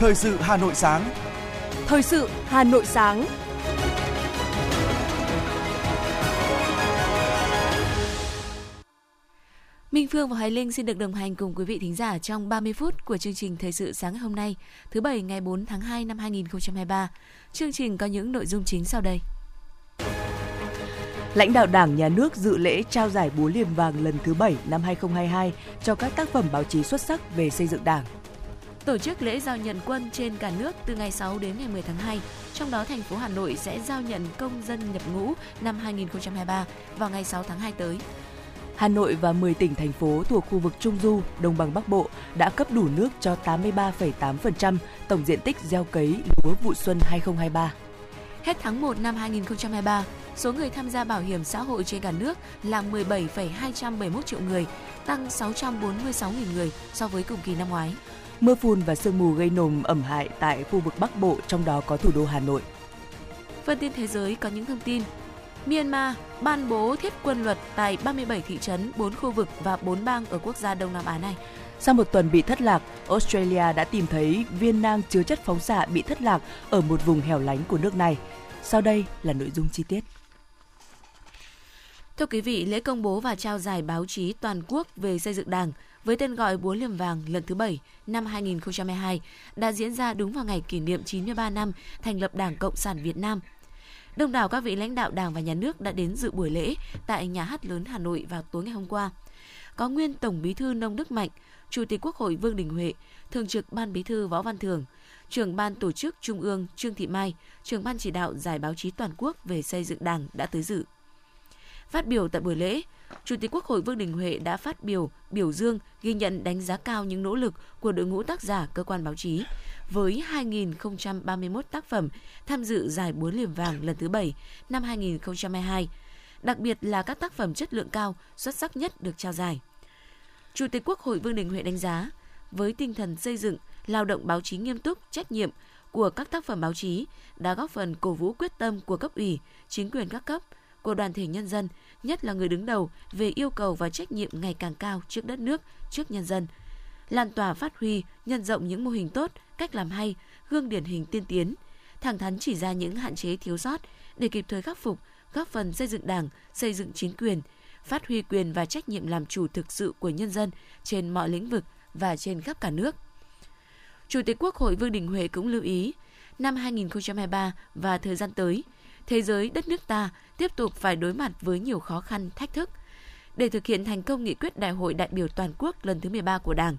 Thời sự Hà Nội sáng. Thời sự Hà Nội sáng. Minh Phương và Hoài Linh xin được đồng hành cùng quý vị thính giả trong 30 phút của chương trình Thời sự sáng ngày hôm nay, thứ Bảy ngày 4 tháng 2 năm 2023. Chương trình có những nội dung chính sau đây. Lãnh đạo Đảng, Nhà nước dự lễ trao giải Búa Liềm Vàng lần thứ 7 năm 2022 cho các tác phẩm báo chí xuất sắc về xây dựng Đảng. Tổ chức lễ giao nhận quân trên cả nước từ ngày 6 đến ngày 10 tháng 2, trong đó thành phố Hà Nội sẽ giao nhận công dân nhập ngũ năm 2023 vào ngày 6 tháng 2 tới. Hà Nội và 10 tỉnh thành phố thuộc khu vực Trung Du, Đồng bằng Bắc Bộ đã cấp đủ nước cho 83,8% tổng diện tích gieo cấy lúa vụ xuân 2023. Hết tháng 1 năm 2023, số người tham gia bảo hiểm xã hội trên cả nước là 17,271 triệu người, tăng 646.000 người so với cùng kỳ năm ngoái. Mưa phùn và sương mù gây nồm ẩm hại tại khu vực Bắc Bộ, trong đó có thủ đô Hà Nội. Phần tin thế giới có những thông tin. Myanmar ban bố thiết quân luật tại 37 thị trấn, 4 khu vực và 4 bang ở quốc gia Đông Nam Á này. Sau một tuần bị thất lạc, Australia đã tìm thấy viên nang chứa chất phóng xạ bị thất lạc ở một vùng hẻo lánh của nước này. Sau đây là nội dung chi tiết. Thưa quý vị, lễ công bố và trao giải báo chí toàn quốc về xây dựng Đảng với tên gọi Búa Liềm Vàng lần thứ 7 năm 2022 đã diễn ra đúng vào ngày kỷ niệm 93 năm thành lập Đảng Cộng sản Việt Nam. Đông đảo các vị lãnh đạo Đảng và Nhà nước đã đến dự buổi lễ tại Nhà hát lớn Hà Nội vào tối ngày hôm qua. Có nguyên Tổng Bí thư Nông Đức Mạnh, Chủ tịch Quốc hội Vương Đình Huệ, Thường trực Ban Bí thư Võ Văn Thường, trưởng ban tổ chức Trung ương Trương Thị Mai, trưởng ban chỉ đạo giải báo chí toàn quốc về xây dựng Đảng đã tới dự. Phát biểu tại buổi lễ, Chủ tịch Quốc hội Vương Đình Huệ đã phát biểu biểu dương, ghi nhận đánh giá cao những nỗ lực của đội ngũ tác giả cơ quan báo chí với 2.031 tác phẩm tham dự giải Búa Liềm Vàng lần thứ 7 năm 2022. Đặc biệt là các tác phẩm chất lượng cao, xuất sắc nhất được trao giải. Chủ tịch Quốc hội Vương Đình Huệ đánh giá, với tinh thần xây dựng, lao động báo chí nghiêm túc, trách nhiệm của các tác phẩm báo chí đã góp phần cổ vũ quyết tâm của cấp ủy, chính quyền các cấp, của đoàn thể nhân dân, nhất là người đứng đầu về yêu cầu và trách nhiệm ngày càng cao trước đất nước, trước nhân dân. Lan tỏa phát huy, nhân rộng những mô hình tốt, cách làm hay, gương điển hình tiên tiến, thẳng thắn chỉ ra những hạn chế thiếu sót để kịp thời khắc phục, góp phần xây dựng Đảng, xây dựng chính quyền, phát huy quyền và trách nhiệm làm chủ thực sự của nhân dân trên mọi lĩnh vực và trên khắp cả nước. Chủ tịch Quốc hội Vương Đình Huệ cũng lưu ý, năm 2023 và thời gian tới, thế giới đất nước ta tiếp tục phải đối mặt với nhiều khó khăn, thách thức. Để thực hiện thành công nghị quyết Đại hội đại biểu toàn quốc lần thứ 13 của Đảng,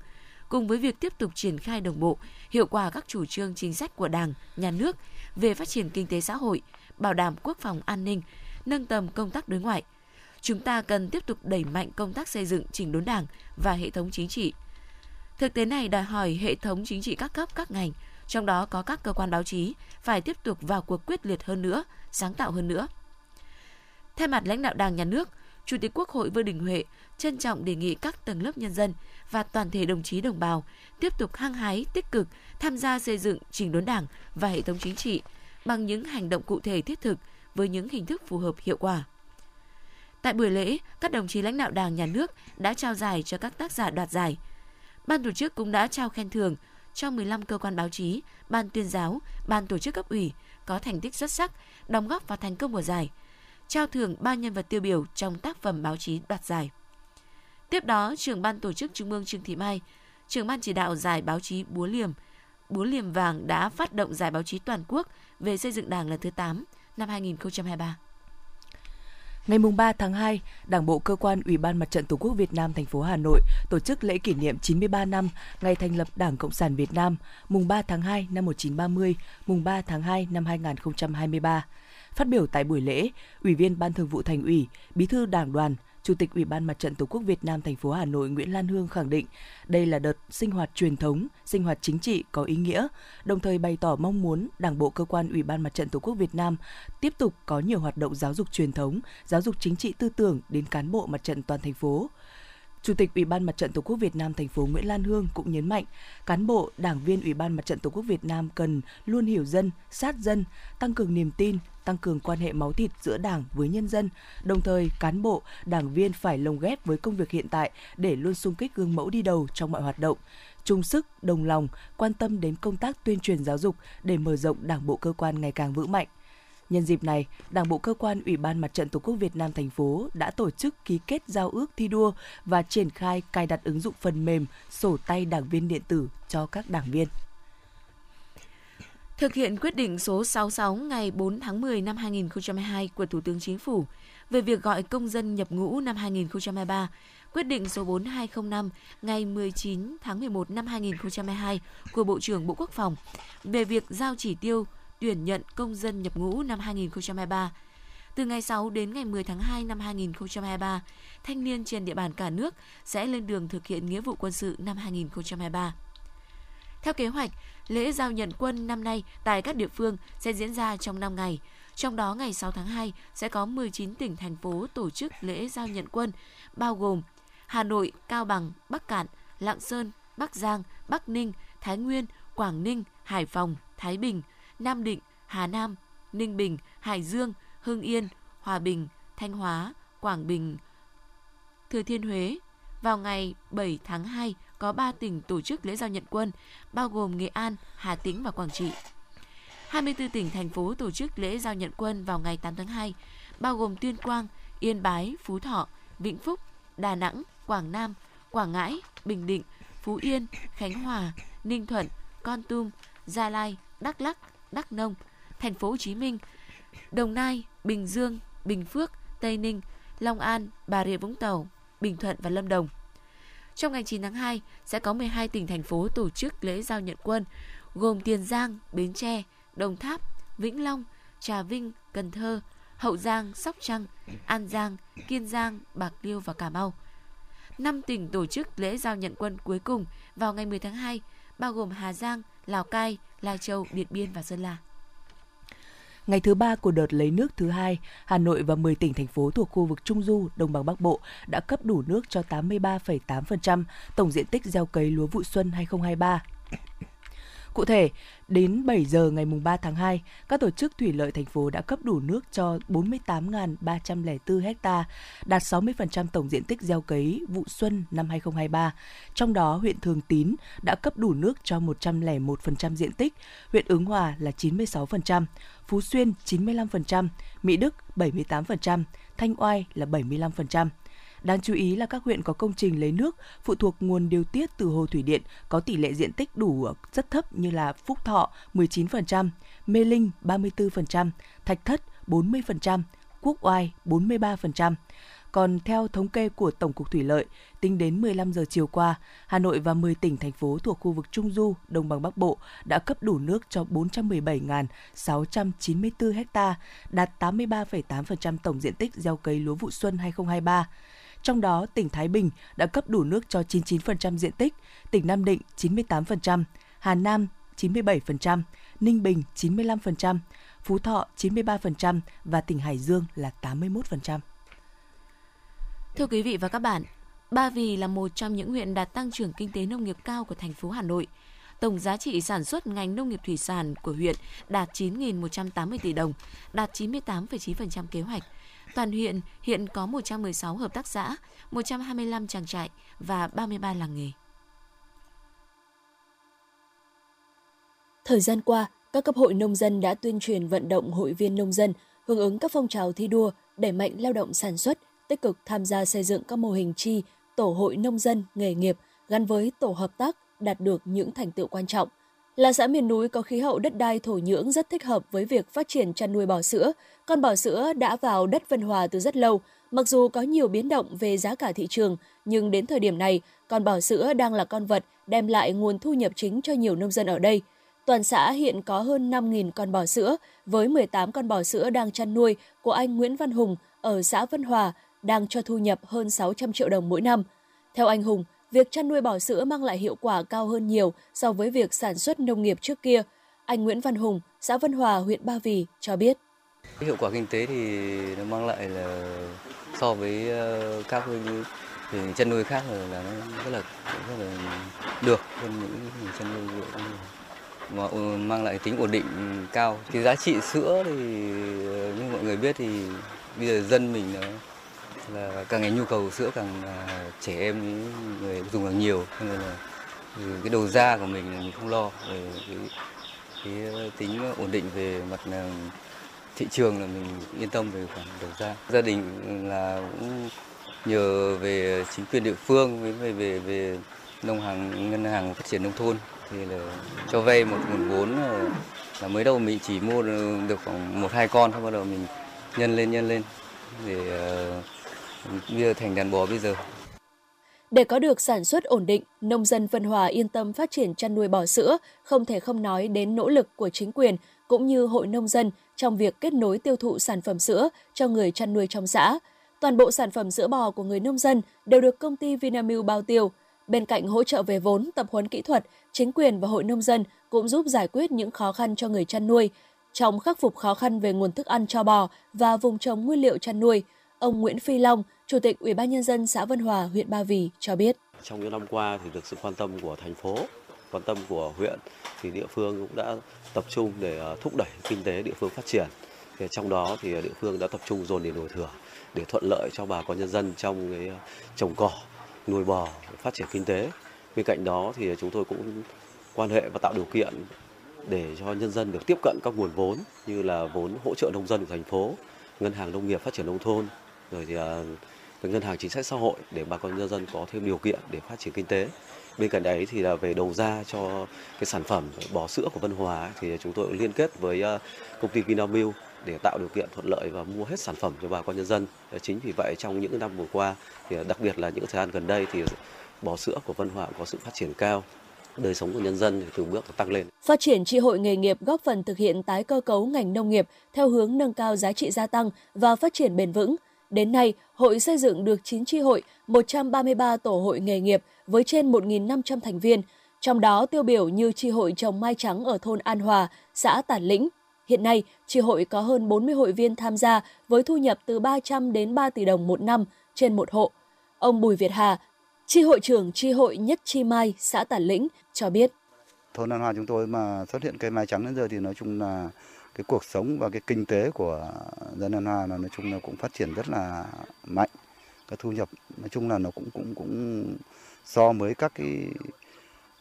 cùng với việc tiếp tục triển khai đồng bộ, hiệu quả các chủ trương chính sách của Đảng, Nhà nước về phát triển kinh tế xã hội, bảo đảm quốc phòng an ninh, nâng tầm công tác đối ngoại. Chúng ta cần tiếp tục đẩy mạnh công tác xây dựng chỉnh đốn Đảng và hệ thống chính trị. Thực tế này đòi hỏi hệ thống chính trị các cấp, các ngành, trong đó có các cơ quan báo chí, phải tiếp tục vào cuộc quyết liệt hơn nữa, sáng tạo hơn nữa. Thay mặt lãnh đạo Đảng, Nhà nước, Chủ tịch Quốc hội Vương Đình Huệ trân trọng đề nghị các tầng lớp nhân dân và toàn thể đồng chí đồng bào tiếp tục hăng hái, tích cực tham gia xây dựng chỉnh đốn Đảng và hệ thống chính trị bằng những hành động cụ thể thiết thực với những hình thức phù hợp hiệu quả. Tại buổi lễ, các đồng chí lãnh đạo Đảng, Nhà nước đã trao giải cho các tác giả đoạt giải. Ban tổ chức cũng đã trao khen thưởng cho 15 cơ quan báo chí, ban tuyên giáo, ban tổ chức cấp ủy có thành tích xuất sắc, đóng góp vào thành công của giải – trao thưởng ba nhân vật tiêu biểu trong tác phẩm báo chí đoạt giải. Tiếp đó, trưởng ban tổ chức Trung ương Trương Thị Mai, trưởng ban chỉ đạo giải báo chí Búa Liềm, Búa Liềm Vàng đã phát động giải báo chí toàn quốc về xây dựng Đảng lần thứ 8 năm 2023. Ngày 3 tháng 2, Đảng bộ cơ quan Ủy ban Mặt trận Tổ quốc Việt Nam thành phố Hà Nội tổ chức lễ kỷ niệm 93 năm ngày thành lập Đảng Cộng sản Việt Nam, mùng 3 tháng 2 năm 1930, mùng 3 tháng 2 năm 2023. Phát biểu tại buổi lễ, Ủy viên Ban Thường vụ Thành ủy, Bí thư Đảng đoàn, Chủ tịch Ủy ban Mặt trận Tổ quốc Việt Nam thành phố Hà Nội Nguyễn Lan Hương khẳng định đây là đợt sinh hoạt truyền thống, sinh hoạt chính trị có ý nghĩa, đồng thời bày tỏ mong muốn Đảng bộ cơ quan Ủy ban Mặt trận Tổ quốc Việt Nam tiếp tục có nhiều hoạt động giáo dục truyền thống, giáo dục chính trị tư tưởng đến cán bộ mặt trận toàn thành phố. Chủ tịch Ủy ban Mặt trận Tổ quốc Việt Nam thành phố Nguyễn Lan Hương cũng nhấn mạnh, cán bộ, đảng viên Ủy ban Mặt trận Tổ quốc Việt Nam cần luôn hiểu dân, sát dân, tăng cường niềm tin, tăng cường quan hệ máu thịt giữa Đảng với nhân dân. Đồng thời, cán bộ, đảng viên phải lồng ghép với công việc hiện tại để luôn sung kích gương mẫu đi đầu trong mọi hoạt động, chung sức, đồng lòng, quan tâm đến công tác tuyên truyền giáo dục để mở rộng Đảng bộ cơ quan ngày càng vững mạnh. Nhân dịp này, Đảng bộ cơ quan Ủy ban Mặt trận Tổ quốc Việt Nam thành phố đã tổ chức ký kết giao ước thi đua và triển khai cài đặt ứng dụng phần mềm sổ tay đảng viên điện tử cho các đảng viên. Thực hiện quyết định số 66 ngày 4 tháng 10 năm 2022 của Thủ tướng Chính phủ về việc gọi công dân nhập ngũ năm 2023, quyết định số 4205 ngày 19 tháng 11 năm 2022 của Bộ trưởng Bộ Quốc phòng về việc giao chỉ tiêu tuyển nhận công dân nhập ngũ năm 2023. Từ ngày 6 đến ngày 10 tháng 2 năm 2023, thanh niên trên địa bàn cả nước sẽ lên đường thực hiện nghĩa vụ quân sự năm 2023. Theo kế hoạch, lễ giao nhận quân năm nay tại các địa phương sẽ diễn ra trong 5 ngày. Trong đó ngày 6 tháng 2 sẽ có 19 tỉnh thành phố tổ chức lễ giao nhận quân, bao gồm Hà Nội, Cao Bằng, Bắc Cạn, Lạng Sơn, Bắc Giang, Bắc Ninh, Thái Nguyên, Quảng Ninh, Hải Phòng, Thái Bình, Nam Định, Hà Nam, Ninh Bình, Hải Dương, Hưng Yên, Hòa Bình, Thanh Hóa, Quảng Bình, Thừa Thiên Huế. Vào ngày 7 tháng 2 có 3 tỉnh tổ chức lễ giao nhận quân, bao gồm Nghệ An, Hà Tĩnh và Quảng Trị. 24 tỉnh thành phố tổ chức lễ giao nhận quân vào ngày 8 tháng 2, bao gồm Tuyên Quang, Yên Bái, Phú Thọ, Vĩnh Phúc, Đà Nẵng, Quảng Nam, Quảng Ngãi, Bình Định, Phú Yên, Khánh Hòa, Ninh Thuận, Con Tum, Gia Lai, Đắk Lắc. Đắk Nông, Thành phố Hồ Chí Minh, Đồng Nai, Bình Dương, Bình Phước, Tây Ninh, Long An, Bà Rịa Vũng Tàu, Bình Thuận và Lâm Đồng. Trong ngày 9 tháng 2 sẽ có 12 tỉnh thành phố tổ chức lễ giao nhận quân, gồm Tiền Giang, Bến Tre, Đồng Tháp, Vĩnh Long, Trà Vinh, Cần Thơ, Hậu Giang, Sóc Trăng, An Giang, Kiên Giang, Bạc Liêu và Cà Mau. Năm tỉnh tổ chức lễ giao nhận quân cuối cùng vào ngày 10 tháng 2, bao gồm Hà Giang, Lào Cai, Lai Châu, Điện Biên và Sơn La. Ngày thứ ba của đợt lấy nước thứ hai, Hà Nội và 10 tỉnh thành phố thuộc khu vực Trung Du, Đồng bằng Bắc Bộ đã cấp đủ nước cho 83,8% tổng diện tích gieo cấy lúa vụ xuân 2023. Cụ thể, đến 7 giờ ngày 3 tháng 2, các tổ chức thủy lợi thành phố đã cấp đủ nước cho 48.304 ha, đạt 60% tổng diện tích gieo cấy vụ xuân năm 2023. Trong đó, huyện Thường Tín đã cấp đủ nước cho 101% diện tích, huyện Ứng Hòa là 96%, Phú Xuyên 95%, Mỹ Đức 78%, Thanh Oai là 75%. Đáng chú ý là các huyện có công trình lấy nước phụ thuộc nguồn điều tiết từ hồ thủy điện có tỷ lệ diện tích đủ ờ, rất thấp như là Phúc Thọ 19%, Mê Linh 34%, Thạch Thất 40%, Quốc Oai 43%. Còn theo thống kê của Tổng cục Thủy lợi, tính đến 15 giờ chiều qua, Hà Nội và 10 tỉnh thành phố thuộc khu vực Trung Du, Đồng bằng Bắc Bộ đã cấp đủ nước cho 417.694 ha, đạt 83,8% tổng diện tích gieo cấy lúa vụ xuân 2023. Trong đó, tỉnh Thái Bình đã cấp đủ nước cho 99% diện tích, tỉnh Nam Định 98%, Hà Nam 97%, Ninh Bình 95%, Phú Thọ 93% và tỉnh Hải Dương là 81%. Thưa quý vị và các bạn, Ba Vì là một trong những huyện đạt tăng trưởng kinh tế nông nghiệp cao của thành phố Hà Nội. Tổng giá trị sản xuất ngành nông nghiệp thủy sản của huyện đạt 9.180 tỷ đồng, đạt 98,9% kế hoạch. Toàn huyện hiện có 116 hợp tác xã, 125 trang trại và 33 làng nghề. Thời gian qua, các cấp hội nông dân đã tuyên truyền vận động hội viên nông dân hưởng ứng các phong trào thi đua, đẩy mạnh lao động sản xuất, tích cực tham gia xây dựng các mô hình chi, tổ hội nông dân, nghề nghiệp gắn với tổ hợp tác đạt được những thành tựu quan trọng. Là xã miền núi có khí hậu đất đai thổ nhưỡng rất thích hợp với việc phát triển chăn nuôi bò sữa. Con bò sữa đã vào đất Vân Hòa từ rất lâu, mặc dù có nhiều biến động về giá cả thị trường, nhưng đến thời điểm này, con bò sữa đang là con vật đem lại nguồn thu nhập chính cho nhiều nông dân ở đây. Toàn xã hiện có hơn 5.000 con bò sữa, với 18 con bò sữa đang chăn nuôi của anh Nguyễn Văn Hùng ở xã Vân Hòa, đang cho thu nhập hơn 600 triệu đồng mỗi năm. Theo anh Hùng, việc chăn nuôi bò sữa mang lại hiệu quả cao hơn nhiều so với việc sản xuất nông nghiệp trước kia. Anh Nguyễn Văn Hùng, xã Vân Hòa, huyện Ba Vì cho biết. Hiệu quả kinh tế thì nó mang lại là so với ờ, các thì chăn nuôi khác là, là nó rất là rất là được hơn những chăn nuôi mà ừ, mang lại tính ổn định cao. Cái giá trị sữa thì ờ, như mọi người biết thì bây giờ dân mình nó là càng ngày nhu cầu sữa càng à, trẻ em người dùng càng nhiều. Nên là cái đầu ra của mình mình không lo về cái, cái ờ, tính ổn định về mặt à, thị trường là mình yên tâm về khoản đầu ra gia đình ừ, là cũng nhờ về chính quyền địa phương với về về về nông hàng ngân hàng phát triển nông thôn. Thì là cho vay một nguồn vốn là, là mới đầu mình chỉ mua được khoảng một hai con thôi bắt đầu mình nhân lên nhân lên. Để uh, ờ, bây giờ thành đàn bò bây giờ để có được sản xuất ổn định, nông dân Vân Hòa yên tâm phát triển chăn nuôi bò sữa, không thể không nói đến nỗ lực của chính quyền cũng như hội nông dân trong việc kết nối tiêu thụ sản phẩm sữa cho người chăn nuôi trong xã. Toàn bộ sản phẩm sữa bò của người nông dân đều được công ty Vinamilk bao tiêu. Bên cạnh hỗ trợ về vốn, tập huấn kỹ thuật, chính quyền và hội nông dân cũng giúp giải quyết những khó khăn cho người chăn nuôi. Trong khắc phục khó khăn về nguồn thức ăn cho bò và vùng trồng nguyên liệu chăn nuôi, ông Nguyễn Phi Long, Chủ tịch Ủy ban nhân dân xã Vân Hòa, huyện Ba Vì cho biết. Trong những năm qua thì được sự quan tâm của thành phố, quan tâm của huyện thì địa phương cũng đã tập trung để ờ, thúc đẩy kinh tế địa phương phát triển. Thì trong đó thì địa phương đã tập trung dồn để đổi thừa để thuận lợi cho bà con nhân dân trong cái ờ, trồng cỏ, nuôi bò, phát triển kinh tế. Bên cạnh đó thì chúng tôi cũng quan hệ và tạo điều kiện để cho nhân dân được tiếp cận các nguồn vốn như là vốn hỗ trợ nông dân của thành phố, ngân hàng nông nghiệp phát triển nông thôn, rồi thì ờ, với ngân hàng chính sách xã hội để bà con nhân dân có thêm điều kiện để phát triển kinh tế. Bên cạnh đấy thì là về đầu ra cho cái sản phẩm bò sữa của Vân Hòa thì chúng tôi liên kết với ờ, công ty Vinamilk để tạo điều kiện thuận lợi và mua hết sản phẩm cho bà con nhân dân. Ờ, chính vì vậy trong những năm vừa qua thì đặc biệt là những thời gian gần đây thì bò sữa của Vân Hòa có sự phát triển cao, đời sống của nhân dân thì từng bước tăng lên. Phát triển tri hội nghề nghiệp góp phần thực hiện tái cơ cấu ngành nông nghiệp theo hướng nâng cao giá trị gia tăng và phát triển bền vững. Đến nay, hội xây dựng được 9 tri hội, 133 tổ hội nghề nghiệp với trên 1.500 thành viên, trong đó tiêu biểu như tri hội trồng mai trắng ở thôn An Hòa, xã Tản Lĩnh. Hiện nay, tri hội có hơn 40 hội viên tham gia với thu nhập từ 300 đến 3 tỷ đồng một năm trên một hộ. Ông Bùi Việt Hà, tri hội trưởng tri hội Nhất Chi Mai, xã Tản Lĩnh cho biết. Thôn An Hòa chúng tôi mà xuất hiện cây mai trắng đến giờ thì nói chung là cái cuộc sống và cái kinh tế của dân An Hòa là nói chung là cũng phát triển rất là mạnh. Cái thu nhập nói chung là nó cũng cũng cũng so với các cái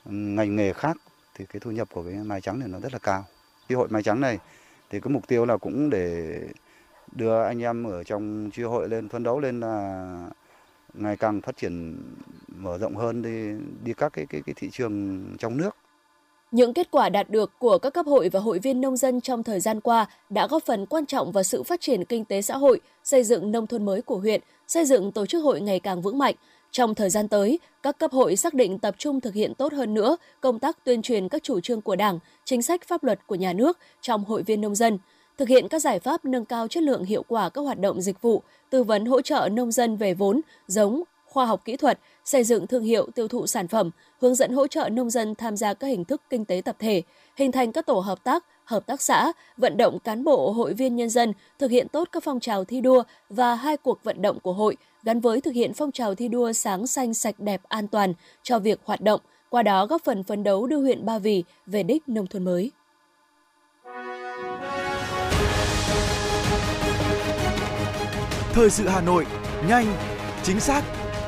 ừ, ngành nghề khác thì cái thu nhập của cái mai trắng này nó rất là cao. Cái hội mai trắng này thì cái mục tiêu là cũng để đưa anh em ở trong chi hội lên, phấn đấu lên là ngày càng phát triển mở rộng hơn đi đi các cái cái cái thị trường trong nước. Những kết quả đạt được của các cấp hội và hội viên nông dân trong thời gian qua đã góp phần quan trọng vào sự phát triển kinh tế xã hội, xây dựng nông thôn mới của huyện, xây dựng tổ chức hội ngày càng vững mạnh. Trong thời gian tới, các cấp hội xác định tập trung thực hiện tốt hơn nữa công tác tuyên truyền các chủ trương của Đảng, chính sách pháp luật của nhà nước trong hội viên nông dân, thực hiện các giải pháp nâng cao chất lượng hiệu quả các hoạt động dịch vụ, tư vấn hỗ trợ nông dân về vốn, giống, khoa học kỹ thuật, xây dựng thương hiệu tiêu thụ sản phẩm, hướng dẫn hỗ trợ nông dân tham gia các hình thức kinh tế tập thể, hình thành các tổ hợp tác, hợp tác xã, vận động cán bộ hội viên nhân dân thực hiện tốt các phong trào thi đua và hai cuộc vận động của hội gắn với thực hiện phong trào thi đua sáng xanh sạch đẹp an toàn cho việc hoạt động, qua đó góp phần phấn đấu đưa huyện Ba Vì về đích nông thôn mới. Thời sự Hà Nội, nhanh, chính xác,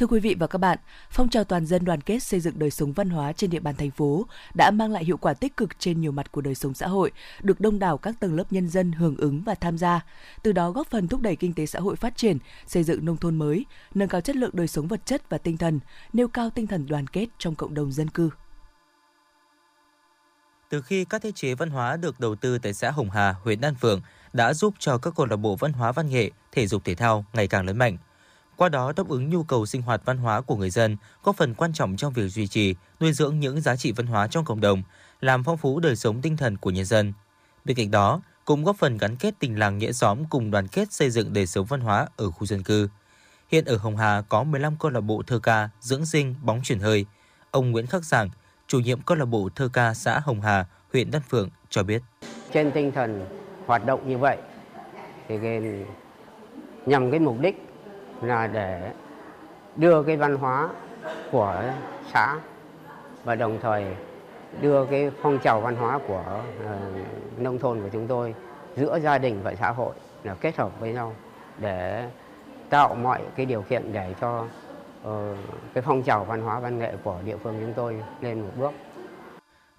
Thưa quý vị và các bạn, phong trào toàn dân đoàn kết xây dựng đời sống văn hóa trên địa bàn thành phố đã mang lại hiệu quả tích cực trên nhiều mặt của đời sống xã hội, được đông đảo các tầng lớp nhân dân hưởng ứng và tham gia, từ đó góp phần thúc đẩy kinh tế xã hội phát triển, xây dựng nông thôn mới, nâng cao chất lượng đời sống vật chất và tinh thần, nêu cao tinh thần đoàn kết trong cộng đồng dân cư. Từ khi các thiết chế văn hóa được đầu tư tại xã Hồng Hà, huyện Đan Phượng đã giúp cho các câu lạc bộ văn hóa văn nghệ, thể dục thể thao ngày càng lớn mạnh – qua đó đáp ứng nhu cầu sinh hoạt văn hóa của người dân, góp phần quan trọng trong việc duy trì, nuôi dưỡng những giá trị văn hóa trong cộng đồng, làm phong phú đời sống tinh thần của nhân dân. Bên cạnh đó, cũng góp phần gắn kết tình làng nghĩa xóm cùng đoàn kết xây dựng đời sống văn hóa ở khu dân cư. Hiện ở Hồng Hà có 15 câu lạc bộ thơ ca, dưỡng sinh, bóng chuyển hơi. Ông Nguyễn Khắc Giảng, chủ nhiệm câu lạc bộ thơ ca xã Hồng Hà, huyện Đan Phượng cho biết. Trên tinh thần hoạt động như vậy thì nhằm cái mục đích là để đưa cái văn hóa của xã và đồng thời đưa cái phong trào văn hóa của uh, nông thôn của chúng tôi giữa gia đình và xã hội là kết hợp với nhau để tạo mọi cái điều kiện để cho uh, cái phong trào văn hóa văn nghệ của địa phương chúng tôi lên một bước.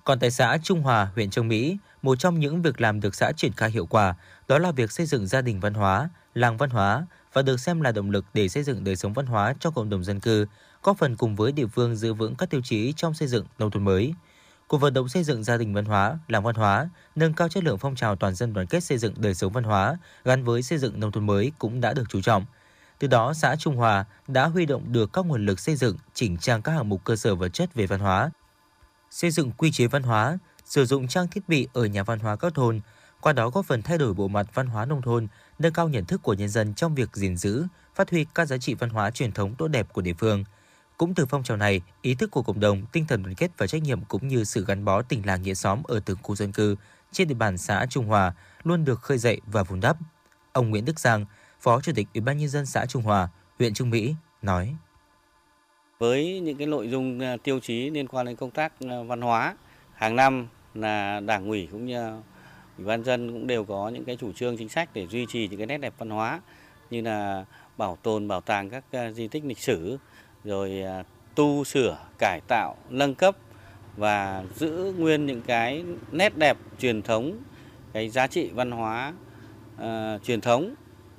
Còn tại xã Trung Hòa, huyện Trương Mỹ, một trong những việc làm được xã triển khai hiệu quả đó là việc xây dựng gia đình văn hóa, làng văn hóa và được xem là động lực để xây dựng đời sống văn hóa cho cộng đồng dân cư, góp phần cùng với địa phương giữ vững các tiêu chí trong xây dựng nông thôn mới. Cuộc vận động xây dựng gia đình văn hóa, làng văn hóa, nâng cao chất lượng phong trào toàn dân đoàn kết xây dựng đời sống văn hóa gắn với xây dựng nông thôn mới cũng đã được chú trọng. Từ đó, xã Trung Hòa đã huy động được các nguồn lực xây dựng, chỉnh trang các hạng mục cơ sở vật chất về văn hóa, xây dựng quy chế văn hóa, sử dụng trang thiết bị ở nhà văn hóa các thôn, qua đó góp phần thay đổi bộ mặt văn hóa nông thôn, nâng cao nhận thức của nhân dân trong việc gìn giữ, phát huy các giá trị văn hóa truyền thống tốt đẹp của địa phương. Cũng từ phong trào này, ý thức của cộng đồng, tinh thần đoàn kết và trách nhiệm cũng như sự gắn bó tình làng nghĩa xóm ở từng khu dân cư trên địa bàn xã Trung Hòa luôn được khơi dậy và vun đắp. Ông Nguyễn Đức Giang, Phó Chủ tịch Ủy ban nhân dân xã Trung Hòa, huyện Trung Mỹ nói: với những cái nội dung à, tiêu chí liên quan đến công tác à, văn hóa, hàng năm là Đảng ủy cũng như Ủy ban dân cũng đều có những cái chủ trương chính sách để duy trì những cái nét đẹp văn hóa như là bảo tồn bảo tàng các à, di tích lịch sử rồi tu sửa cải tạo nâng cấp và giữ nguyên những cái nét đẹp truyền thống cái giá trị văn hóa uh, truyền thống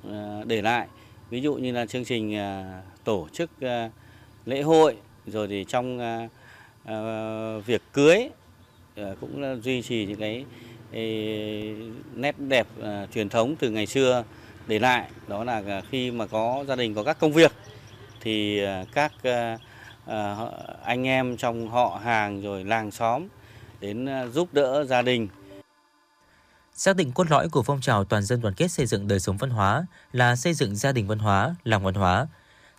uh, để lại. Ví dụ như là chương trình uh, tổ chức uh, lễ hội rồi thì trong uh, uh, việc cưới uh, cũng duy trì những cái uh, nét đẹp uh, truyền thống từ ngày xưa để lại đó là khi mà có gia đình có các công việc thì các anh em trong họ hàng rồi làng xóm đến giúp đỡ gia đình. Xác định cốt lõi của phong trào toàn dân đoàn kết xây dựng đời sống văn hóa là xây dựng gia đình văn hóa, làng văn hóa.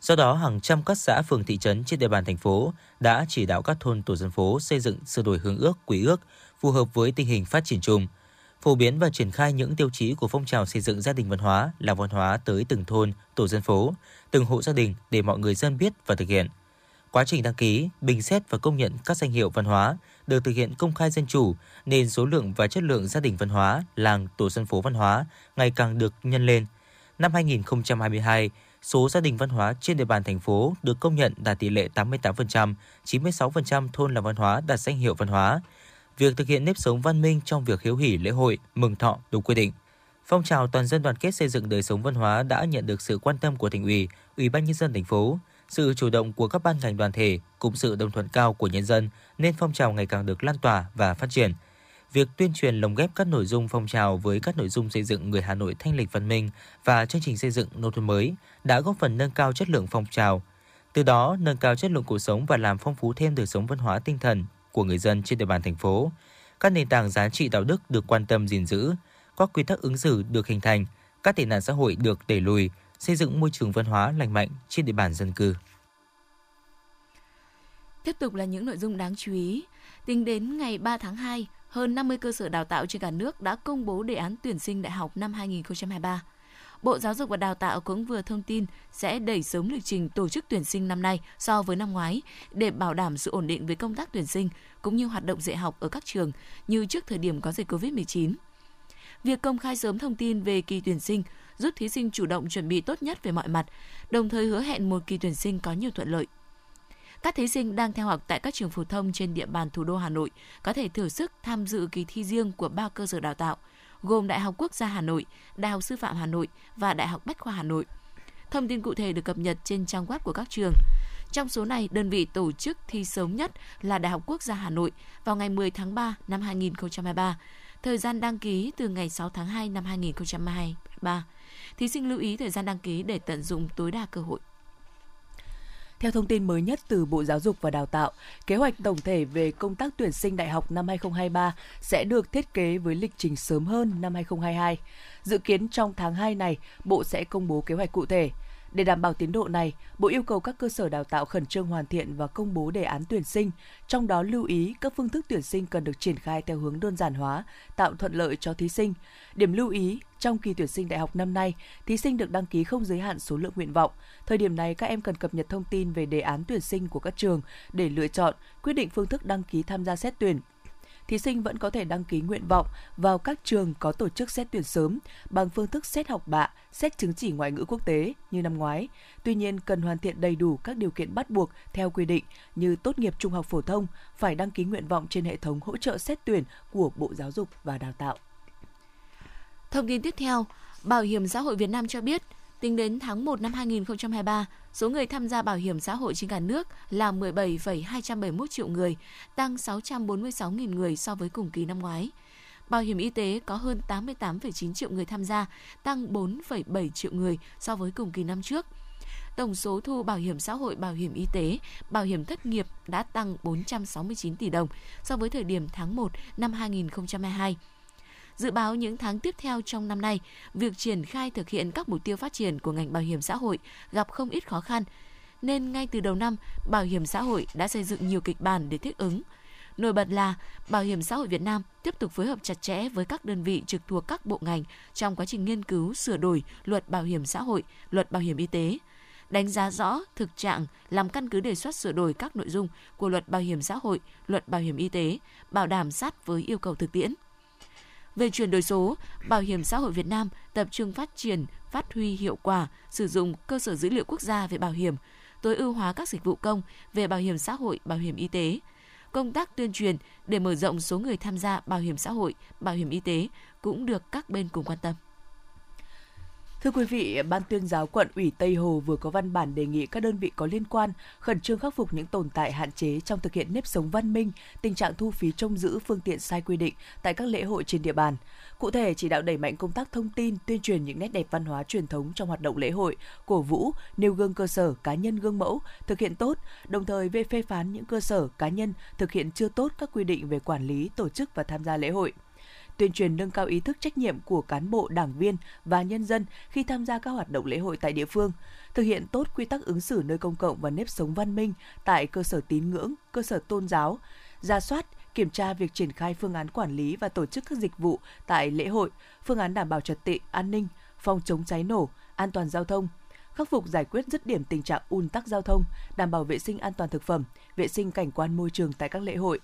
Do đó, hàng trăm các xã phường thị trấn trên địa bàn thành phố đã chỉ đạo các thôn tổ dân phố xây dựng sửa đổi hướng ước, quỹ ước phù hợp với tình hình phát triển chung, phổ biến và triển khai những tiêu chí của phong trào xây dựng gia đình văn hóa, làng văn hóa tới từng thôn, tổ dân phố, từng hộ gia đình để mọi người dân biết và thực hiện – Quá trình đăng ký, bình xét và công nhận các danh hiệu văn hóa được thực hiện công khai dân chủ nên số lượng và chất lượng gia đình văn hóa, làng, tổ dân phố văn hóa ngày càng được nhân lên. Năm 2022, số gia đình văn hóa trên địa bàn thành phố được công nhận đạt tỷ lệ 88%, 96% thôn làng văn hóa đạt danh hiệu văn hóa. Việc thực hiện nếp sống văn minh trong việc hiếu hỉ lễ hội, mừng thọ đúng quy định. Phong trào toàn dân đoàn kết xây dựng đời sống văn hóa đã nhận được sự quan tâm của thành ủy, ủy ban nhân dân thành phố, sự chủ động của các ban ngành đoàn thể cùng sự đồng thuận cao của nhân dân nên phong trào ngày càng được lan tỏa và phát triển. Việc tuyên truyền lồng ghép các nội dung phong trào với các nội dung xây dựng người Hà Nội thanh lịch văn minh và chương trình xây dựng nông thôn mới đã góp phần nâng cao chất lượng phong trào. Từ đó, nâng cao chất lượng cuộc sống và làm phong phú thêm đời sống văn hóa tinh thần của người dân trên địa bàn thành phố. Các nền tảng giá trị đạo đức được quan tâm gìn giữ, các quy tắc ứng xử được hình thành, các tệ nạn xã hội được đẩy lùi, xây dựng môi trường văn hóa lành mạnh trên địa bàn dân cư. Tiếp tục là những nội dung đáng chú ý. Tính đến ngày 3 tháng 2, hơn 50 cơ sở đào tạo trên cả nước đã công bố đề án tuyển sinh đại học năm 2023. Bộ Giáo dục và Đào tạo cũng vừa thông tin sẽ đẩy sớm lịch trình tổ chức tuyển sinh năm nay so với năm ngoái để bảo đảm sự ổn định với công tác tuyển sinh cũng như hoạt động dạy học ở các trường như trước thời điểm có dịch COVID-19. Việc công khai sớm thông tin về kỳ tuyển sinh giúp thí sinh chủ động chuẩn bị tốt nhất về mọi mặt, đồng thời hứa hẹn một kỳ tuyển sinh có nhiều thuận lợi. Các thí sinh đang theo học tại các trường phổ thông trên địa bàn thủ đô Hà Nội có thể thử sức tham dự kỳ thi riêng của ba cơ sở đào tạo, gồm Đại học Quốc gia Hà Nội, Đại học Sư phạm Hà Nội và Đại học Bách khoa Hà Nội. Thông tin cụ thể được cập nhật trên trang web của các trường. Trong số này, đơn vị tổ chức thi sớm nhất là Đại học Quốc gia Hà Nội vào ngày 10 tháng 3 năm 2023. Thời gian đăng ký từ ngày 6 tháng 2 năm 2023. Thí sinh lưu ý thời gian đăng ký để tận dụng tối đa cơ hội. Theo thông tin mới nhất từ Bộ Giáo dục và Đào tạo, kế hoạch tổng thể về công tác tuyển sinh đại học năm 2023 sẽ được thiết kế với lịch trình sớm hơn năm 2022. Dự kiến trong tháng 2 này, Bộ sẽ công bố kế hoạch cụ thể. Để đảm bảo tiến độ này, Bộ yêu cầu các cơ sở đào tạo khẩn trương hoàn thiện và công bố đề án tuyển sinh, trong đó lưu ý các phương thức tuyển sinh cần được triển khai theo hướng đơn giản hóa, tạo thuận lợi cho thí sinh. Điểm lưu ý, trong kỳ tuyển sinh đại học năm nay, thí sinh được đăng ký không giới hạn số lượng nguyện vọng. Thời điểm này, các em cần cập nhật thông tin về đề án tuyển sinh của các trường để lựa chọn, quyết định phương thức đăng ký tham gia xét tuyển thí sinh vẫn có thể đăng ký nguyện vọng vào các trường có tổ chức xét tuyển sớm bằng phương thức xét học bạ, xét chứng chỉ ngoại ngữ quốc tế như năm ngoái. Tuy nhiên, cần hoàn thiện đầy đủ các điều kiện bắt buộc theo quy định như tốt nghiệp trung học phổ thông, phải đăng ký nguyện vọng trên hệ thống hỗ trợ xét tuyển của Bộ Giáo dục và Đào tạo. Thông tin tiếp theo, Bảo hiểm xã hội Việt Nam cho biết, tính đến tháng 1 năm 2023, số người tham gia bảo hiểm xã hội trên cả nước là 17,271 triệu người, tăng 646.000 người so với cùng kỳ năm ngoái. Bảo hiểm y tế có hơn 88,9 triệu người tham gia, tăng 4,7 triệu người so với cùng kỳ năm trước. Tổng số thu bảo hiểm xã hội, bảo hiểm y tế, bảo hiểm thất nghiệp đã tăng 469 tỷ đồng so với thời điểm tháng 1 năm 2022. Dự báo những tháng tiếp theo trong năm nay, việc triển khai thực hiện các mục tiêu phát triển của ngành bảo hiểm xã hội gặp không ít khó khăn, nên ngay từ đầu năm, Bảo hiểm xã hội đã xây dựng nhiều kịch bản để thích ứng. Nổi bật là Bảo hiểm xã hội Việt Nam tiếp tục phối hợp chặt chẽ với các đơn vị trực thuộc các bộ ngành trong quá trình nghiên cứu sửa đổi luật bảo hiểm xã hội, luật bảo hiểm y tế, đánh giá rõ thực trạng làm căn cứ đề xuất sửa đổi các nội dung của luật bảo hiểm xã hội, luật bảo hiểm y tế, bảo đảm sát với yêu cầu thực tiễn. Về chuyển đổi số, Bảo hiểm xã hội Việt Nam tập trung phát triển, phát huy hiệu quả, sử dụng cơ sở dữ liệu quốc gia về bảo hiểm, tối ưu hóa các dịch vụ công về bảo hiểm xã hội, bảo hiểm y tế. Công tác tuyên truyền để mở rộng số người tham gia bảo hiểm xã hội, bảo hiểm y tế cũng được các bên cùng quan tâm. Thưa quý vị, Ban tuyên giáo quận ủy Tây Hồ vừa có văn bản đề nghị các đơn vị có liên quan khẩn trương khắc phục những tồn tại hạn chế trong thực hiện nếp sống văn minh, tình trạng thu phí trông giữ phương tiện sai quy định tại các lễ hội trên địa bàn. Cụ thể, chỉ đạo đẩy mạnh công tác thông tin, tuyên truyền những nét đẹp văn hóa truyền thống trong hoạt động lễ hội, cổ vũ, nêu gương cơ sở, cá nhân gương mẫu, thực hiện tốt, đồng thời về phê phán những cơ sở, cá nhân thực hiện chưa tốt các quy định về quản lý, tổ chức và tham gia lễ hội tuyên truyền nâng cao ý thức trách nhiệm của cán bộ, đảng viên và nhân dân khi tham gia các hoạt động lễ hội tại địa phương, thực hiện tốt quy tắc ứng xử nơi công cộng và nếp sống văn minh tại cơ sở tín ngưỡng, cơ sở tôn giáo, ra soát, kiểm tra việc triển khai phương án quản lý và tổ chức các dịch vụ tại lễ hội, phương án đảm bảo trật tự an ninh, phòng chống cháy nổ, an toàn giao thông, khắc phục giải quyết dứt điểm tình trạng ùn tắc giao thông, đảm bảo vệ sinh an toàn thực phẩm, vệ sinh cảnh quan môi trường tại các lễ hội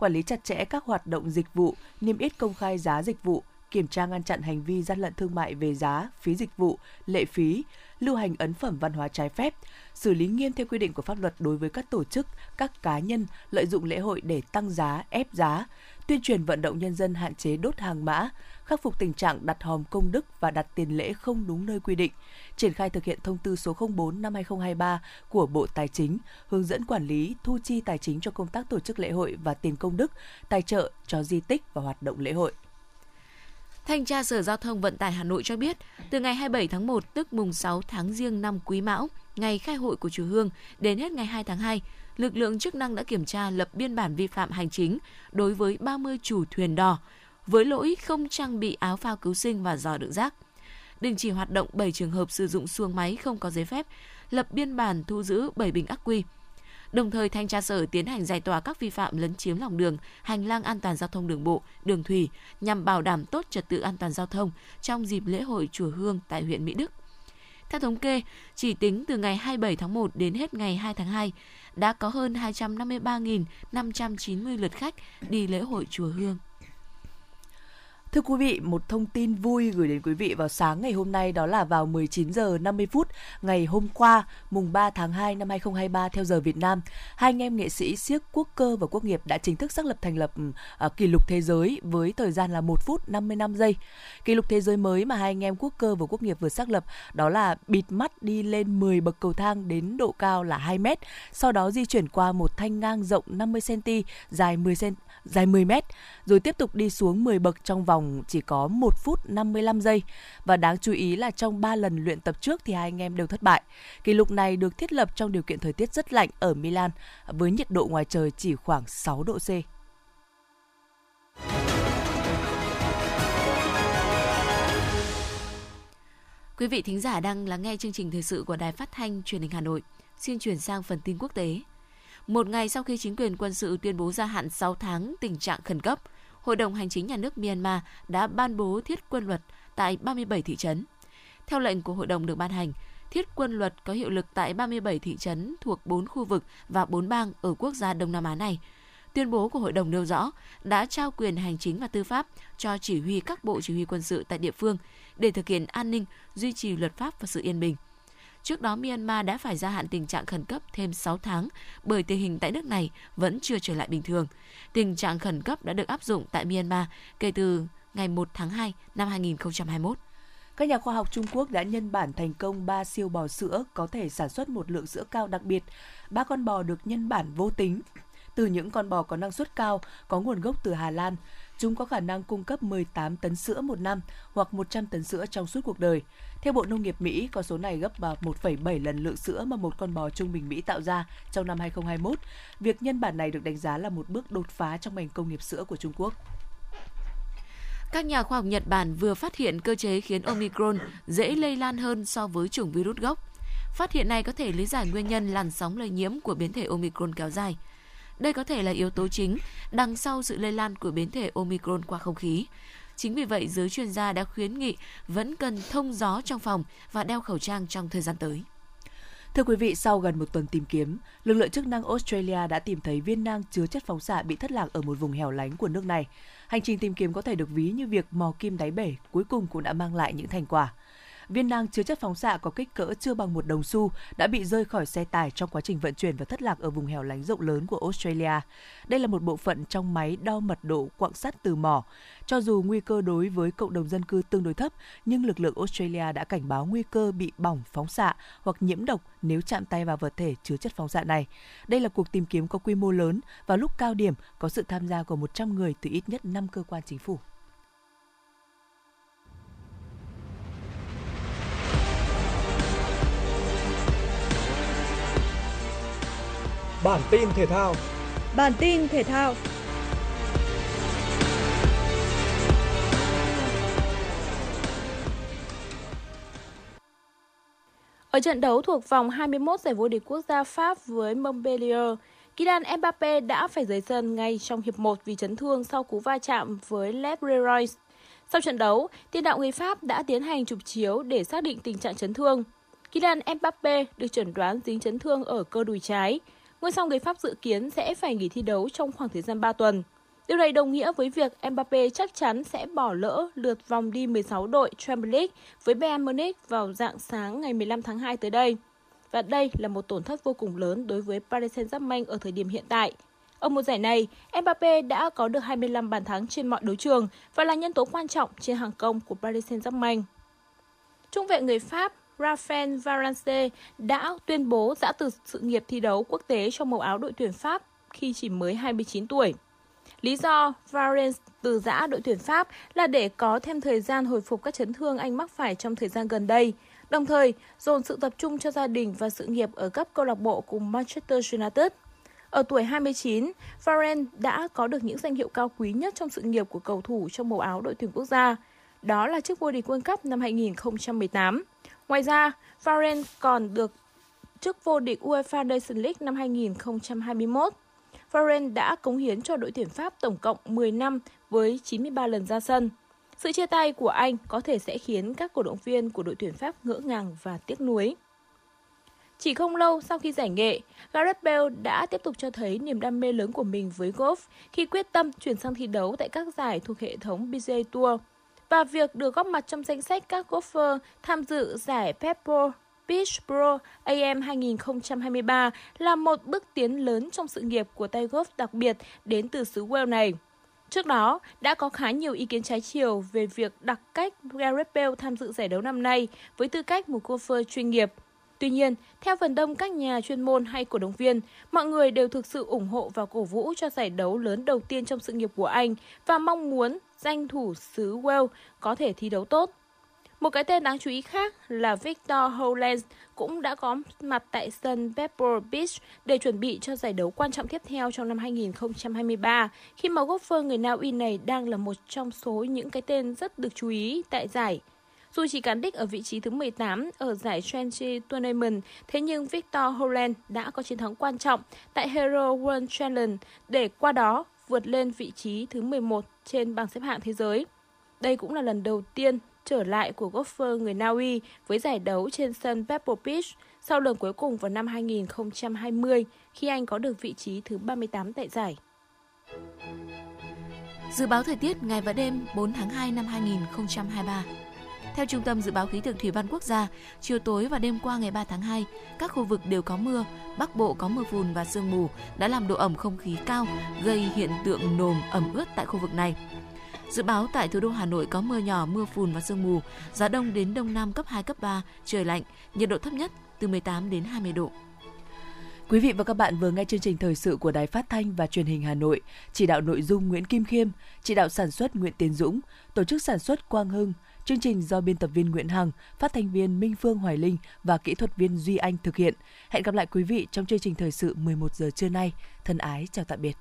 quản lý chặt chẽ các hoạt động dịch vụ, niêm yết công khai giá dịch vụ, kiểm tra ngăn chặn hành vi gian lận thương mại về giá, phí dịch vụ, lệ phí, lưu hành ấn phẩm văn hóa trái phép, xử lý nghiêm theo quy định của pháp luật đối với các tổ chức, các cá nhân lợi dụng lễ hội để tăng giá, ép giá, tuyên truyền vận động nhân dân hạn chế đốt hàng mã, khắc phục tình trạng đặt hòm công đức và đặt tiền lễ không đúng nơi quy định, triển khai thực hiện thông tư số 04 năm 2023 của Bộ Tài chính hướng dẫn quản lý thu chi tài chính cho công tác tổ chức lễ hội và tiền công đức, tài trợ cho di tích và hoạt động lễ hội. Thanh tra Sở Giao thông Vận tải Hà Nội cho biết, từ ngày 27 tháng 1 tức mùng 6 tháng Giêng năm Quý Mão, ngày khai hội của chùa Hương đến hết ngày 2 tháng 2, lực lượng chức năng đã kiểm tra lập biên bản vi phạm hành chính đối với 30 chủ thuyền đò với lỗi không trang bị áo phao cứu sinh và giò đựng rác. Đình chỉ hoạt động 7 trường hợp sử dụng xuồng máy không có giấy phép, lập biên bản thu giữ 7 bình ắc quy. Đồng thời thanh tra sở tiến hành giải tỏa các vi phạm lấn chiếm lòng đường, hành lang an toàn giao thông đường bộ, đường thủy nhằm bảo đảm tốt trật tự an toàn giao thông trong dịp lễ hội chùa Hương tại huyện Mỹ Đức. Theo thống kê, chỉ tính từ ngày 27 tháng 1 đến hết ngày 2 tháng 2, đã có hơn 253.590 lượt khách đi lễ hội chùa Hương. Thưa quý vị, một thông tin vui gửi đến quý vị vào sáng ngày hôm nay đó là vào 19 giờ 50 phút ngày hôm qua, mùng 3 tháng 2 năm 2023 theo giờ Việt Nam, hai anh em nghệ sĩ siếc Quốc Cơ và Quốc Nghiệp đã chính thức xác lập thành lập uh, kỷ lục thế giới với thời gian là 1 phút 55 giây. Kỷ lục thế giới mới mà hai anh em Quốc Cơ và Quốc Nghiệp vừa xác lập đó là bịt mắt đi lên 10 bậc cầu thang đến độ cao là 2 mét, sau đó di chuyển qua một thanh ngang rộng 50 cm, dài 10 cm dài 10 mét, rồi tiếp tục đi xuống 10 bậc trong vòng chỉ có 1 phút 55 giây. Và đáng chú ý là trong 3 lần luyện tập trước thì hai anh em đều thất bại. Kỷ lục này được thiết lập trong điều kiện thời tiết rất lạnh ở Milan với nhiệt độ ngoài trời chỉ khoảng 6 độ C. Quý vị thính giả đang lắng nghe chương trình thời sự của Đài Phát thanh Truyền hình Hà Nội. Xin chuyển sang phần tin quốc tế. Một ngày sau khi chính quyền quân sự tuyên bố gia hạn 6 tháng tình trạng khẩn cấp, Hội đồng Hành chính Nhà nước Myanmar đã ban bố thiết quân luật tại 37 thị trấn. Theo lệnh của hội đồng được ban hành, thiết quân luật có hiệu lực tại 37 thị trấn thuộc 4 khu vực và 4 bang ở quốc gia Đông Nam Á này. Tuyên bố của hội đồng nêu rõ đã trao quyền hành chính và tư pháp cho chỉ huy các bộ chỉ huy quân sự tại địa phương để thực hiện an ninh, duy trì luật pháp và sự yên bình. Trước đó, Myanmar đã phải gia hạn tình trạng khẩn cấp thêm 6 tháng bởi tình hình tại nước này vẫn chưa trở lại bình thường. Tình trạng khẩn cấp đã được áp dụng tại Myanmar kể từ ngày 1 tháng 2 năm 2021. Các nhà khoa học Trung Quốc đã nhân bản thành công 3 siêu bò sữa có thể sản xuất một lượng sữa cao đặc biệt. Ba con bò được nhân bản vô tính từ những con bò có năng suất cao, có nguồn gốc từ Hà Lan. Chúng có khả năng cung cấp 18 tấn sữa một năm hoặc 100 tấn sữa trong suốt cuộc đời. Theo Bộ Nông nghiệp Mỹ, con số này gấp 1,7 lần lượng sữa mà một con bò trung bình Mỹ tạo ra trong năm 2021. Việc nhân bản này được đánh giá là một bước đột phá trong ngành công nghiệp sữa của Trung Quốc. Các nhà khoa học Nhật Bản vừa phát hiện cơ chế khiến Omicron dễ lây lan hơn so với chủng virus gốc. Phát hiện này có thể lý giải nguyên nhân làn sóng lây nhiễm của biến thể Omicron kéo dài. Đây có thể là yếu tố chính đằng sau sự lây lan của biến thể Omicron qua không khí. Chính vì vậy, giới chuyên gia đã khuyến nghị vẫn cần thông gió trong phòng và đeo khẩu trang trong thời gian tới. Thưa quý vị, sau gần một tuần tìm kiếm, lực lượng chức năng Australia đã tìm thấy viên nang chứa chất phóng xạ bị thất lạc ở một vùng hẻo lánh của nước này. Hành trình tìm kiếm có thể được ví như việc mò kim đáy bể cuối cùng cũng đã mang lại những thành quả viên nang chứa chất phóng xạ có kích cỡ chưa bằng một đồng xu đã bị rơi khỏi xe tải trong quá trình vận chuyển và thất lạc ở vùng hẻo lánh rộng lớn của Australia. Đây là một bộ phận trong máy đo mật độ quặng sắt từ mỏ. Cho dù nguy cơ đối với cộng đồng dân cư tương đối thấp, nhưng lực lượng Australia đã cảnh báo nguy cơ bị bỏng phóng xạ hoặc nhiễm độc nếu chạm tay vào vật thể chứa chất phóng xạ này. Đây là cuộc tìm kiếm có quy mô lớn và lúc cao điểm có sự tham gia của 100 người từ ít nhất 5 cơ quan chính phủ. Bản tin thể thao. Bản tin thể thao. Ở trận đấu thuộc vòng 21 giải vô địch quốc gia Pháp với Montpellier, Kylian Mbappe đã phải rời sân ngay trong hiệp 1 vì chấn thương sau cú va chạm với Leroy. Sau trận đấu, tiền đạo người Pháp đã tiến hành chụp chiếu để xác định tình trạng chấn thương. Kylian Mbappe được chẩn đoán dính chấn thương ở cơ đùi trái. Ngôi sao người Pháp dự kiến sẽ phải nghỉ thi đấu trong khoảng thời gian 3 tuần. Điều này đồng nghĩa với việc Mbappe chắc chắn sẽ bỏ lỡ lượt vòng đi 16 đội Champions League với Bayern Munich vào dạng sáng ngày 15 tháng 2 tới đây. Và đây là một tổn thất vô cùng lớn đối với Paris Saint-Germain ở thời điểm hiện tại. Ở mùa giải này, Mbappe đã có được 25 bàn thắng trên mọi đấu trường và là nhân tố quan trọng trên hàng công của Paris Saint-Germain. Trung vệ người Pháp Rafael Varane đã tuyên bố giã từ sự nghiệp thi đấu quốc tế trong màu áo đội tuyển Pháp khi chỉ mới 29 tuổi. Lý do Varane từ giã đội tuyển Pháp là để có thêm thời gian hồi phục các chấn thương anh mắc phải trong thời gian gần đây, đồng thời dồn sự tập trung cho gia đình và sự nghiệp ở cấp câu lạc bộ cùng Manchester United. Ở tuổi 29, Varane đã có được những danh hiệu cao quý nhất trong sự nghiệp của cầu thủ trong màu áo đội tuyển quốc gia. Đó là chức vô địch World Cup năm 2018. Ngoài ra, Varane còn được chức vô địch UEFA Nations League năm 2021. Varane đã cống hiến cho đội tuyển Pháp tổng cộng 10 năm với 93 lần ra sân. Sự chia tay của anh có thể sẽ khiến các cổ động viên của đội tuyển Pháp ngỡ ngàng và tiếc nuối. Chỉ không lâu sau khi giải nghệ, Gareth Bale đã tiếp tục cho thấy niềm đam mê lớn của mình với golf khi quyết tâm chuyển sang thi đấu tại các giải thuộc hệ thống PGA Tour và việc được góp mặt trong danh sách các golfer tham dự giải Pebble Beach Pro AM 2023 là một bước tiến lớn trong sự nghiệp của tay golf đặc biệt đến từ xứ Wales này. Trước đó, đã có khá nhiều ý kiến trái chiều về việc đặt cách Gareth Bale tham dự giải đấu năm nay với tư cách một golfer chuyên nghiệp. Tuy nhiên, theo phần đông các nhà chuyên môn hay cổ động viên, mọi người đều thực sự ủng hộ và cổ vũ cho giải đấu lớn đầu tiên trong sự nghiệp của anh và mong muốn danh thủ xứ Wales có thể thi đấu tốt. Một cái tên đáng chú ý khác là Victor Hollands cũng đã có mặt tại sân Pebble Beach để chuẩn bị cho giải đấu quan trọng tiếp theo trong năm 2023 khi mà golfer người Na Uy này đang là một trong số những cái tên rất được chú ý tại giải. Dù chỉ cán đích ở vị trí thứ 18 ở giải French Tournament, thế nhưng Victor Holland đã có chiến thắng quan trọng tại Hero World Challenge để qua đó vượt lên vị trí thứ 11 trên bảng xếp hạng thế giới. Đây cũng là lần đầu tiên trở lại của golfer người Na Uy với giải đấu trên sân Pebble Beach sau lần cuối cùng vào năm 2020 khi anh có được vị trí thứ 38 tại giải. Dự báo thời tiết ngày và đêm 4 tháng 2 năm 2023 theo Trung tâm Dự báo Khí tượng Thủy văn Quốc gia, chiều tối và đêm qua ngày 3 tháng 2, các khu vực đều có mưa, Bắc Bộ có mưa phùn và sương mù đã làm độ ẩm không khí cao, gây hiện tượng nồm ẩm ướt tại khu vực này. Dự báo tại thủ đô Hà Nội có mưa nhỏ, mưa phùn và sương mù, gió đông đến đông nam cấp 2, cấp 3, trời lạnh, nhiệt độ thấp nhất từ 18 đến 20 độ. Quý vị và các bạn vừa nghe chương trình thời sự của Đài Phát thanh và Truyền hình Hà Nội, chỉ đạo nội dung Nguyễn Kim Khiêm, chỉ đạo sản xuất Nguyễn Tiến Dũng, tổ chức sản xuất Quang Hưng, chương trình do biên tập viên Nguyễn Hằng, phát thanh viên Minh Phương Hoài Linh và kỹ thuật viên Duy Anh thực hiện. Hẹn gặp lại quý vị trong chương trình thời sự 11 giờ trưa nay. Thân ái chào tạm biệt.